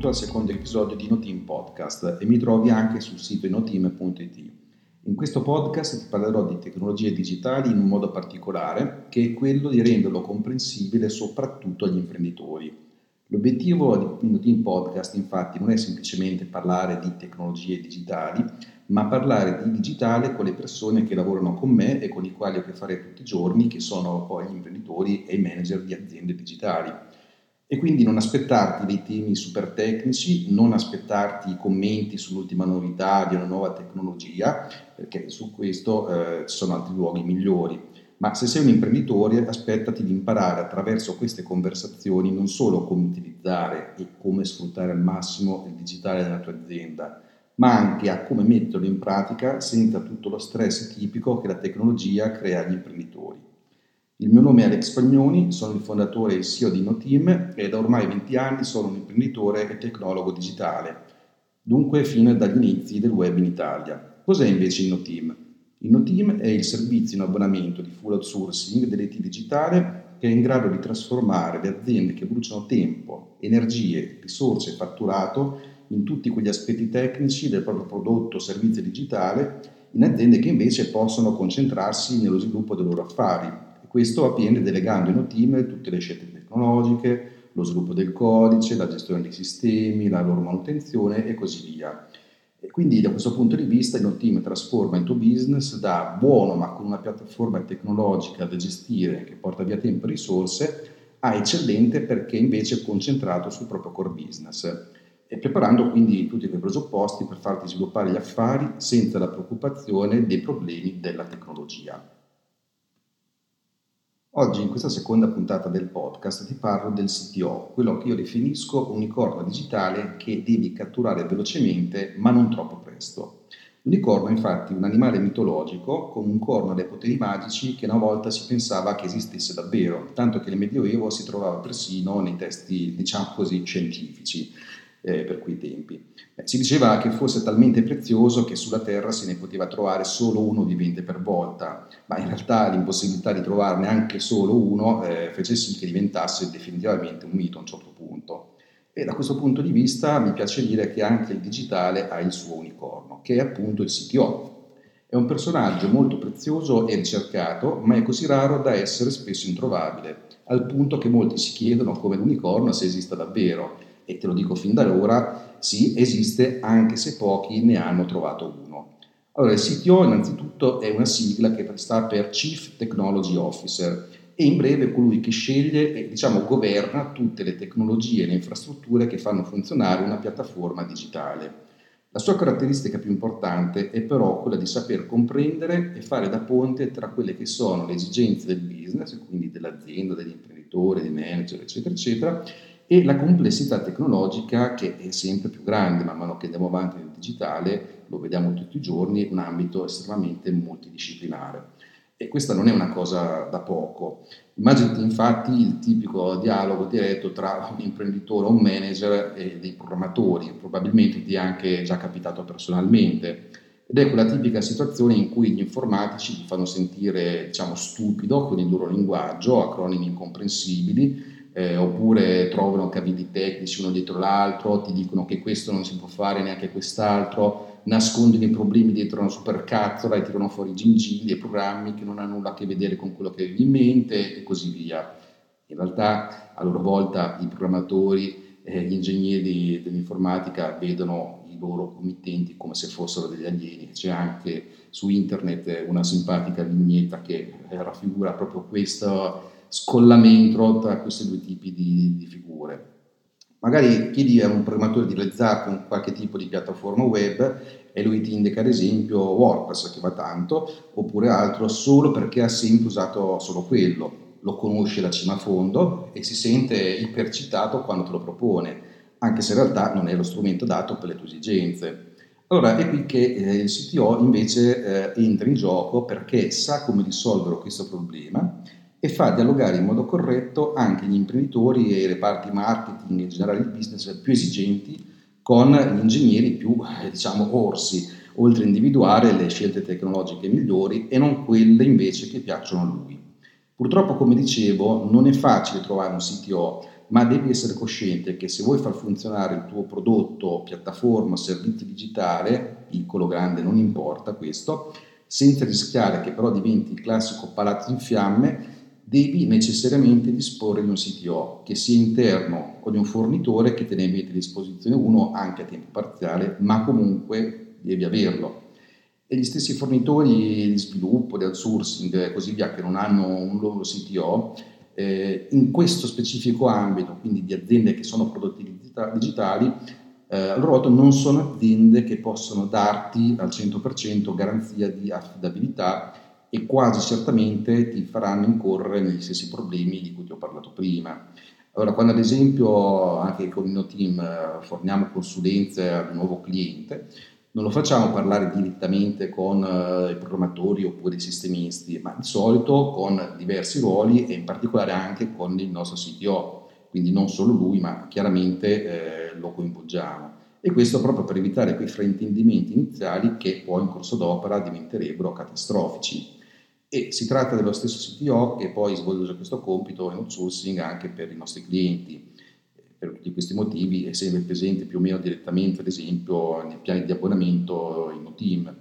benvenuto al secondo episodio di Noteam Podcast e mi trovi anche sul sito inoteam.it. In questo podcast ti parlerò di tecnologie digitali in un modo particolare, che è quello di renderlo comprensibile soprattutto agli imprenditori. L'obiettivo di Noteam Podcast infatti non è semplicemente parlare di tecnologie digitali, ma parlare di digitale con le persone che lavorano con me e con i quali ho a che fare tutti i giorni, che sono poi gli imprenditori e i manager di aziende digitali. E quindi non aspettarti dei temi super tecnici, non aspettarti i commenti sull'ultima novità di una nuova tecnologia, perché su questo eh, ci sono altri luoghi migliori. Ma se sei un imprenditore, aspettati di imparare attraverso queste conversazioni non solo come utilizzare e come sfruttare al massimo il digitale nella tua azienda, ma anche a come metterlo in pratica senza tutto lo stress tipico che la tecnologia crea agli imprenditori. Il mio nome è Alex Spagnoni, sono il fondatore e il CEO di Noteam e da ormai 20 anni sono un imprenditore e tecnologo digitale, dunque fino dagli inizi del web in Italia. Cos'è invece Noteam? Noteam è il servizio in abbonamento di full outsourcing dell'IT digitale che è in grado di trasformare le aziende che bruciano tempo, energie, risorse e fatturato in tutti quegli aspetti tecnici del proprio prodotto o servizio digitale in aziende che invece possono concentrarsi nello sviluppo dei loro affari questo avviene delegando in un team tutte le scelte tecnologiche, lo sviluppo del codice, la gestione dei sistemi, la loro manutenzione e così via. E quindi da questo punto di vista il team trasforma il tuo business da buono ma con una piattaforma tecnologica da gestire che porta via tempo e risorse a eccellente perché invece è concentrato sul proprio core business e preparando quindi tutti quei presupposti per farti sviluppare gli affari senza la preoccupazione dei problemi della tecnologia. Oggi in questa seconda puntata del podcast ti parlo del CTO, quello che io definisco un unicorno digitale che devi catturare velocemente ma non troppo presto. L'unicorno è infatti un animale mitologico con un corno dai poteri magici che una volta si pensava che esistesse davvero, tanto che nel Medioevo si trovava persino nei testi, diciamo così, scientifici eh, per quei tempi. Eh, si diceva che fosse talmente prezioso che sulla Terra se ne poteva trovare solo uno vivente per volta, ma in realtà l'impossibilità di trovarne anche solo uno eh, fece sì che diventasse definitivamente un mito a un certo punto. E da questo punto di vista mi piace dire che anche il digitale ha il suo unicorno, che è appunto il CTO. È un personaggio molto prezioso e ricercato, ma è così raro da essere spesso introvabile, al punto che molti si chiedono come l'unicorno se esista davvero e te lo dico fin da ora, sì, esiste anche se pochi ne hanno trovato uno. Allora, il CTO innanzitutto è una sigla che sta per Chief Technology Officer e in breve è colui che sceglie e diciamo governa tutte le tecnologie e le infrastrutture che fanno funzionare una piattaforma digitale. La sua caratteristica più importante è però quella di saper comprendere e fare da ponte tra quelle che sono le esigenze del business, quindi dell'azienda, dell'imprenditore, dei manager, eccetera, eccetera, e la complessità tecnologica che è sempre più grande man mano che andiamo avanti nel digitale, lo vediamo tutti i giorni, un ambito estremamente multidisciplinare. E questa non è una cosa da poco. Immaginati infatti il tipico dialogo diretto tra un imprenditore un manager e dei programmatori, probabilmente ti è anche già capitato personalmente. Ed è quella tipica situazione in cui gli informatici ti fanno sentire, diciamo, stupido con il loro linguaggio, acronimi incomprensibili, eh, oppure trovano cavilli tecnici uno dietro l'altro, ti dicono che questo non si può fare neanche quest'altro, nascondono i problemi dietro una supercazzola e tirano fuori gingilli e programmi che non hanno nulla a che vedere con quello che avevi in mente e così via. In realtà a loro volta i programmatori, eh, gli ingegneri dell'informatica vedono i loro committenti come se fossero degli alieni. C'è anche su internet una simpatica vignetta che raffigura proprio questo scollamento tra questi due tipi di, di figure. Magari chiedi a un programmatore di realizzare con qualche tipo di piattaforma web e lui ti indica ad esempio WordPress che va tanto, oppure altro solo perché ha sempre usato solo quello, lo conosce da cima a fondo e si sente ipercitato quando te lo propone, anche se in realtà non è lo strumento dato per le tue esigenze. Allora è qui che eh, il CTO invece eh, entra in gioco perché sa come risolvere questo problema e fa dialogare in modo corretto anche gli imprenditori e i reparti marketing e in generale il business più esigenti con gli ingegneri più, eh, diciamo, orsi, oltre a individuare le scelte tecnologiche migliori e non quelle invece che piacciono a lui. Purtroppo, come dicevo, non è facile trovare un CTO ma devi essere cosciente che se vuoi far funzionare il tuo prodotto, piattaforma, servizio digitale, piccolo, grande, non importa questo, senza rischiare che però diventi il classico palazzo in fiamme, devi necessariamente disporre di un CTO che sia interno o di un fornitore che te ne mette a disposizione uno anche a tempo parziale, ma comunque devi averlo. E gli stessi fornitori di sviluppo, di outsourcing e così via che non hanno un loro CTO, eh, in questo specifico ambito, quindi di aziende che sono prodotti digitali, eh, a loro volta non sono aziende che possono darti al 100% garanzia di affidabilità e quasi certamente ti faranno incorrere negli stessi problemi di cui ti ho parlato prima. Allora, quando ad esempio anche con il mio team eh, forniamo consulenze ad un nuovo cliente, non lo facciamo parlare direttamente con uh, i programmatori oppure i sistemisti, ma di solito con diversi ruoli e in particolare anche con il nostro CTO, quindi non solo lui, ma chiaramente eh, lo coinvolgiamo. E questo proprio per evitare quei fraintendimenti iniziali che poi in corso d'opera diventerebbero catastrofici. E si tratta dello stesso CTO che poi svolge questo compito in outsourcing anche per i nostri clienti per tutti questi motivi è sempre presente più o meno direttamente, ad esempio, nei piani di abbonamento in team.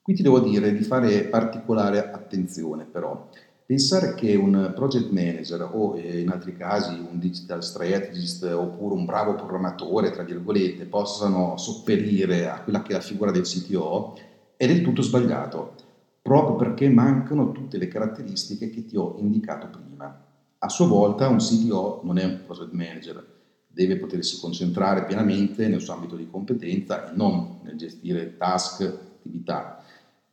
Qui ti devo dire di fare particolare attenzione però. Pensare che un project manager o eh, in altri casi un digital strategist oppure un bravo programmatore, tra virgolette, possano sopperire a quella che è la figura del CTO è del tutto sbagliato, proprio perché mancano tutte le caratteristiche che ti ho indicato prima. A sua volta un CTO non è un project manager, deve potersi concentrare pienamente nel suo ambito di competenza e non nel gestire task, attività.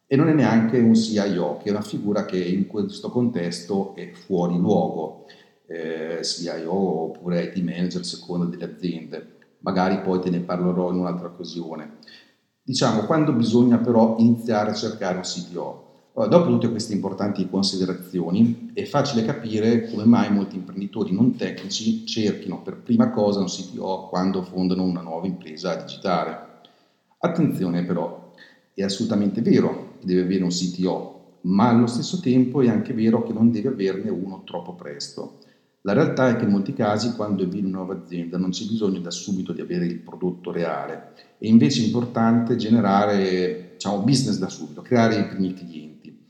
E non è neanche un CIO, che è una figura che in questo contesto è fuori luogo, eh, CIO oppure IT manager secondo delle aziende. Magari poi te ne parlerò in un'altra occasione. Diciamo, quando bisogna però iniziare a cercare un CTO? Dopo tutte queste importanti considerazioni, è facile capire come mai molti imprenditori non tecnici cerchino per prima cosa un CTO quando fondano una nuova impresa digitale. Attenzione però, è assolutamente vero che deve avere un CTO, ma allo stesso tempo è anche vero che non deve averne uno troppo presto. La realtà è che in molti casi quando avviene una nuova azienda non c'è bisogno da subito di avere il prodotto reale, è invece importante generare diciamo, business da subito, creare i primi clienti.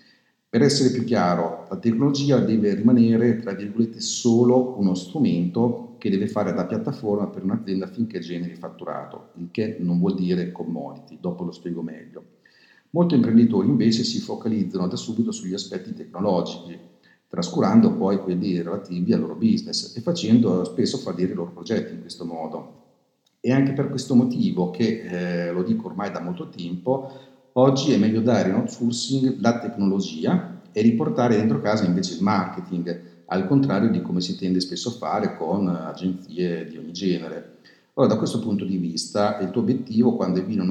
Per essere più chiaro, la tecnologia deve rimanere, tra virgolette, solo uno strumento che deve fare da piattaforma per un'azienda finché generi fatturato, il che non vuol dire commodity, dopo lo spiego meglio. Molti imprenditori invece si focalizzano da subito sugli aspetti tecnologici, trascurando poi quelli relativi al loro business e facendo spesso fallire i loro progetti in questo modo. È anche per questo motivo che, eh, lo dico ormai da molto tempo, Oggi è meglio dare in outsourcing la tecnologia e riportare dentro casa invece il marketing, al contrario di come si tende spesso a fare con agenzie di ogni genere. Allora, da questo punto di vista, il tuo obiettivo quando avvii una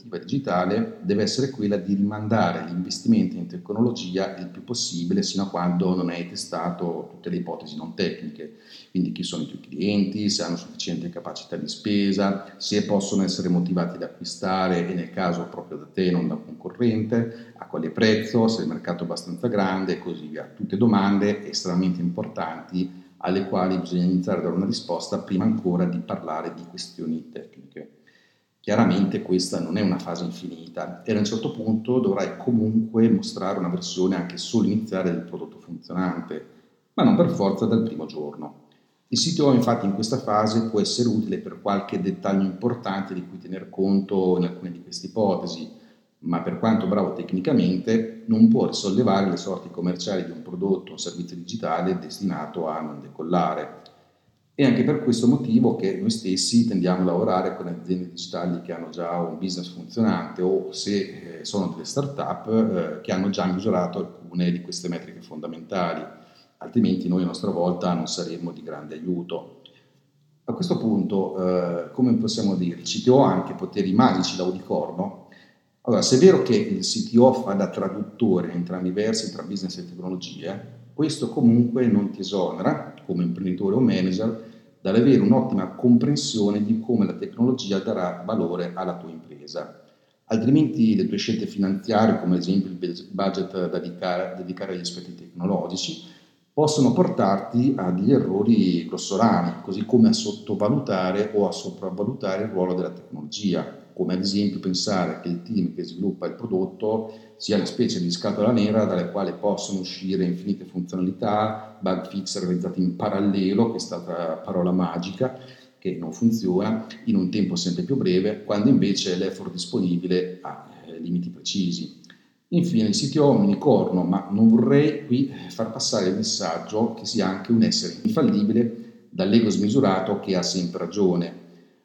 iniziativa digitale deve essere quella di rimandare gli investimenti in tecnologia il più possibile sino a quando non hai testato tutte le ipotesi non tecniche, quindi chi sono i tuoi clienti, se hanno sufficiente capacità di spesa, se possono essere motivati ad acquistare e nel caso proprio da te, non da un concorrente, a quale prezzo, se il mercato è abbastanza grande e così via. Tutte domande estremamente importanti alle quali bisogna iniziare a dare una risposta prima ancora di parlare di questioni tecniche. Chiaramente questa non è una fase infinita e a un certo punto dovrai comunque mostrare una versione anche solo iniziale del prodotto funzionante, ma non per forza dal primo giorno. Il sito infatti in questa fase può essere utile per qualche dettaglio importante di cui tener conto in alcune di queste ipotesi, ma per quanto bravo tecnicamente non può risollevare le sorti commerciali di un prodotto o servizio digitale destinato a non decollare. È anche per questo motivo che noi stessi tendiamo a lavorare con aziende digitali che hanno già un business funzionante o se eh, sono delle start-up eh, che hanno già misurato alcune di queste metriche fondamentali, altrimenti noi a nostra volta non saremmo di grande aiuto. A questo punto, eh, come possiamo dire, il CTO ha anche poteri magici da unicorno? Allora, se è vero che il CTO fa da traduttore entrambi i versi tra business e tecnologie, questo comunque non ti esonera, come imprenditore o manager, dall'avere un'ottima comprensione di come la tecnologia darà valore alla tua impresa. Altrimenti le tue scelte finanziarie, come ad esempio il budget da dedicare, dedicare agli aspetti tecnologici, possono portarti a degli errori grossolani, così come a sottovalutare o a sopravvalutare il ruolo della tecnologia, come ad esempio pensare che il team che sviluppa il prodotto sia una specie di scatola nera dalle quali possono uscire infinite funzionalità, bug fix realizzati in parallelo, questa parola magica, che non funziona in un tempo sempre più breve, quando invece l'effort disponibile ha eh, limiti precisi. Infine il CTO è un unicorno, ma non vorrei qui far passare il messaggio che sia anche un essere infallibile dall'ego smisurato che ha sempre ragione.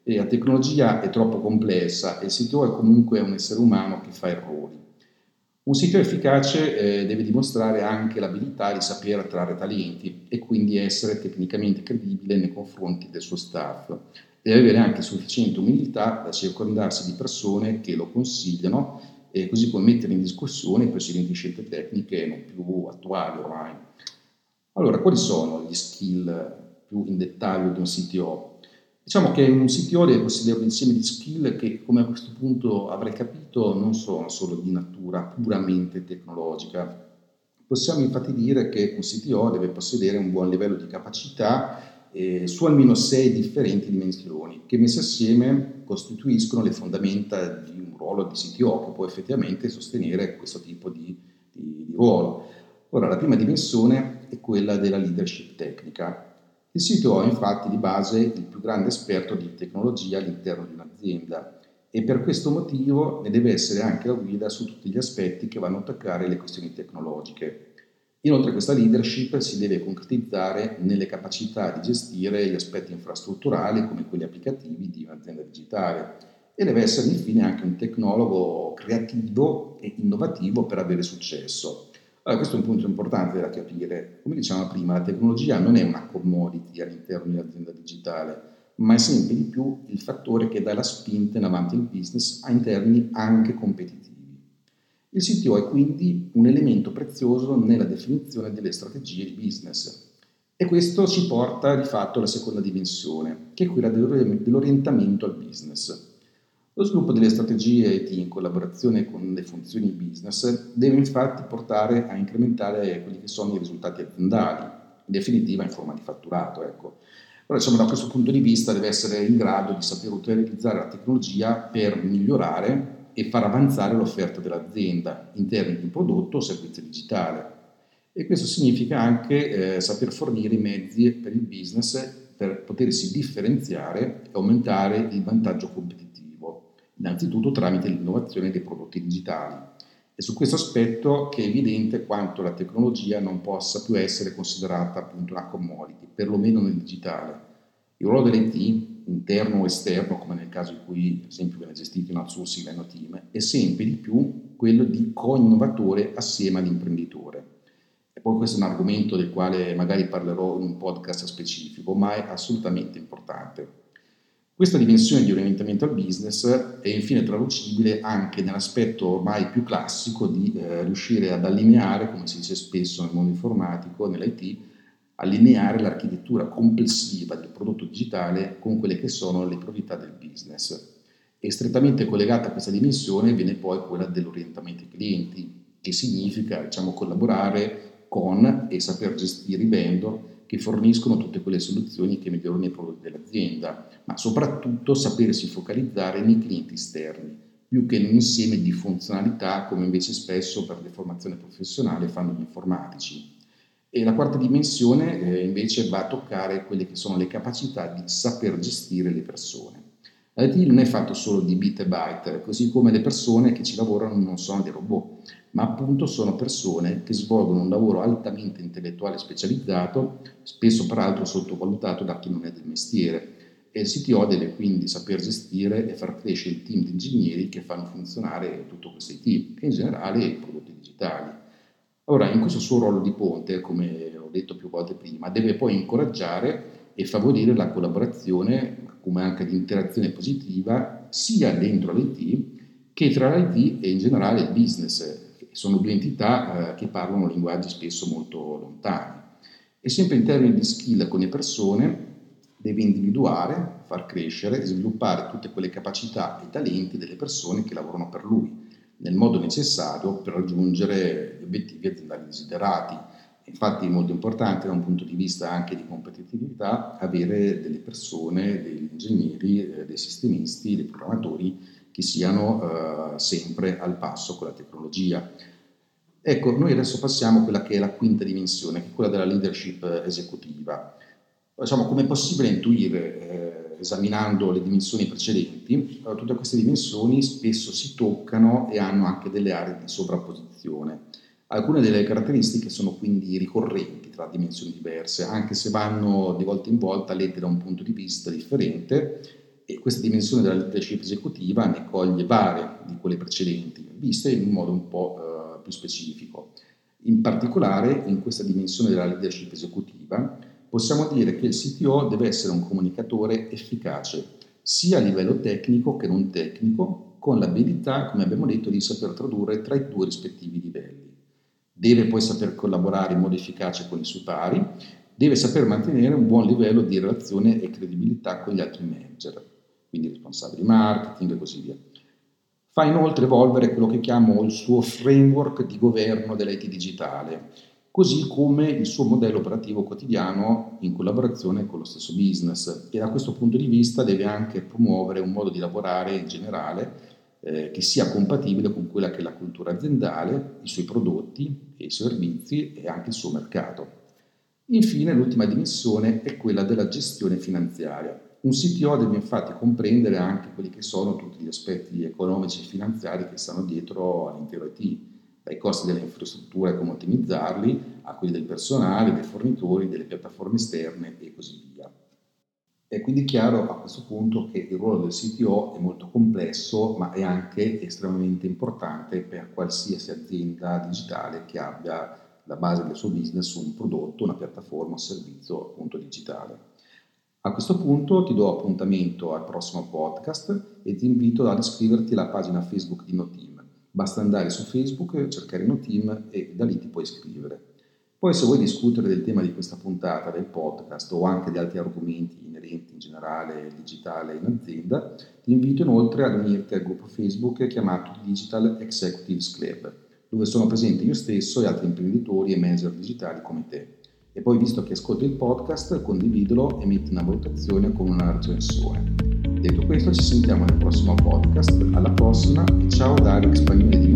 E la tecnologia è troppo complessa e il CTO è comunque un essere umano che fa errori. Un sito efficace eh, deve dimostrare anche l'abilità di saper attrarre talenti e quindi essere tecnicamente credibile nei confronti del suo staff. Deve avere anche sufficiente umiltà da circondarsi di persone che lo consigliano e così come mettere in discussione precedenti scelte tecniche non più attuali ormai. Allora, quali sono gli skill più in dettaglio di un CTO? Diciamo che un CTO deve possedere un insieme di skill che, come a questo punto avrei capito, non sono solo di natura puramente tecnologica. Possiamo infatti dire che un CTO deve possedere un buon livello di capacità eh, su almeno sei differenti dimensioni che messe assieme costituiscono le fondamenta di un ruolo di CTO che può effettivamente sostenere questo tipo di, di, di ruolo. Ora, la prima dimensione è quella della leadership tecnica. Il CTO è infatti di base il più grande esperto di tecnologia all'interno di un'azienda e per questo motivo ne deve essere anche la guida su tutti gli aspetti che vanno a toccare le questioni tecnologiche. Inoltre questa leadership si deve concretizzare nelle capacità di gestire gli aspetti infrastrutturali come quelli applicativi di un'azienda digitale e deve essere infine anche un tecnologo creativo e innovativo per avere successo. Allora, questo è un punto importante da capire. Come dicevamo prima, la tecnologia non è una commodity all'interno di un'azienda digitale, ma è sempre di più il fattore che dà la spinta in avanti al business in termini anche competitivi. Il CTO è quindi un elemento prezioso nella definizione delle strategie di business. E questo ci porta di fatto alla seconda dimensione, che è quella dell'orientamento al business. Lo sviluppo delle strategie IT in collaborazione con le funzioni business deve infatti portare a incrementare quelli che sono i risultati aziendali, in definitiva in forma di fatturato. Ecco. Però insomma, da questo punto di vista deve essere in grado di saper utilizzare la tecnologia per migliorare e far avanzare l'offerta dell'azienda in termini di prodotto o servizio digitale. E questo significa anche eh, saper fornire i mezzi per il business per potersi differenziare e aumentare il vantaggio competitivo innanzitutto tramite l'innovazione dei prodotti digitali. È su questo aspetto che è evidente quanto la tecnologia non possa più essere considerata appunto una commodity, perlomeno nel digitale. Il ruolo dell'IT, interno o esterno, come nel caso in cui ad esempio viene gestito in outsourcing nel team, è sempre di più quello di co-innovatore assieme all'imprenditore. E poi questo è un argomento del quale magari parlerò in un podcast specifico, ma è assolutamente importante. Questa dimensione di orientamento al business è infine traducibile anche nell'aspetto ormai più classico di eh, riuscire ad allineare, come si dice spesso nel mondo informatico, nell'IT, allineare l'architettura complessiva del prodotto digitale con quelle che sono le priorità del business. E strettamente collegata a questa dimensione viene poi quella dell'orientamento ai clienti, che significa diciamo, collaborare con e saper gestire i vendor che forniscono tutte quelle soluzioni che migliorano i prodotti dell'azienda, ma soprattutto sapersi focalizzare nei clienti esterni, più che in un insieme di funzionalità come invece spesso per le formazioni professionali fanno gli informatici. E la quarta dimensione eh, invece va a toccare quelle che sono le capacità di saper gestire le persone. L'IT non è fatto solo di bit e byte, così come le persone che ci lavorano non sono dei robot, ma appunto sono persone che svolgono un lavoro altamente intellettuale specializzato, spesso peraltro sottovalutato da chi non è del mestiere. E il CTO deve quindi saper gestire e far crescere il team di ingegneri che fanno funzionare tutto questo IT e in generale i prodotti digitali. Ora, in questo suo ruolo di ponte, come ho detto più volte prima, deve poi incoraggiare e favorire la collaborazione, come anche l'interazione positiva, sia dentro l'IT che tra l'IT e in generale il business, sono due entità eh, che parlano linguaggi spesso molto lontani. E sempre in termini di skill con le persone deve individuare, far crescere e sviluppare tutte quelle capacità e talenti delle persone che lavorano per lui, nel modo necessario per raggiungere gli obiettivi aziendali desiderati. Infatti è molto importante da un punto di vista anche di competitività avere delle persone, degli ingegneri, eh, dei sistemisti, dei programmatori che siano eh, sempre al passo con la tecnologia. Ecco, noi adesso passiamo a quella che è la quinta dimensione, che è quella della leadership esecutiva. Diciamo, come è possibile intuire, eh, esaminando le dimensioni precedenti, tutte queste dimensioni spesso si toccano e hanno anche delle aree di sovrapposizione. Alcune delle caratteristiche sono quindi ricorrenti tra dimensioni diverse, anche se vanno di volta in volta lette da un punto di vista differente e questa dimensione della leadership esecutiva ne coglie varie di quelle precedenti, viste in modo un po' eh, più specifico. In particolare, in questa dimensione della leadership esecutiva, possiamo dire che il CTO deve essere un comunicatore efficace, sia a livello tecnico che non tecnico, con l'abilità, come abbiamo detto, di saper tradurre tra i due rispettivi livelli. Deve poi saper collaborare in modo efficace con i suoi pari, deve saper mantenere un buon livello di relazione e credibilità con gli altri manager, quindi responsabili marketing e così via. Fa inoltre evolvere quello che chiamo il suo framework di governo dell'IT digitale, così come il suo modello operativo quotidiano in collaborazione con lo stesso business e da questo punto di vista deve anche promuovere un modo di lavorare in generale eh, che sia compatibile con quella che è la cultura aziendale, i suoi prodotti e i servizi e anche il suo mercato. Infine, l'ultima dimensione è quella della gestione finanziaria. Un CTO deve infatti comprendere anche quelli che sono tutti gli aspetti economici e finanziari che stanno dietro all'intero IT, dai costi delle infrastrutture e come ottimizzarli, a quelli del personale, dei fornitori, delle piattaforme esterne e così via. È quindi chiaro a questo punto che il ruolo del CTO è molto complesso, ma è anche estremamente importante per qualsiasi azienda digitale che abbia la base del suo business su un prodotto, una piattaforma, un servizio appunto digitale. A questo punto ti do appuntamento al prossimo podcast e ti invito ad iscriverti alla pagina Facebook di Noteam. Basta andare su Facebook, cercare Noteam e da lì ti puoi iscrivere. Poi se vuoi discutere del tema di questa puntata, del podcast o anche di altri argomenti inerenti in generale digitale in azienda, ti invito inoltre ad unirti al gruppo Facebook chiamato Digital Executives Club, dove sono presenti io stesso e altri imprenditori e manager digitali come te. E poi, visto che ascolti il podcast, condividilo e metti una valutazione con una recensione. Detto questo, ci sentiamo nel prossimo podcast. Alla prossima e ciao da Alex Spagnoli di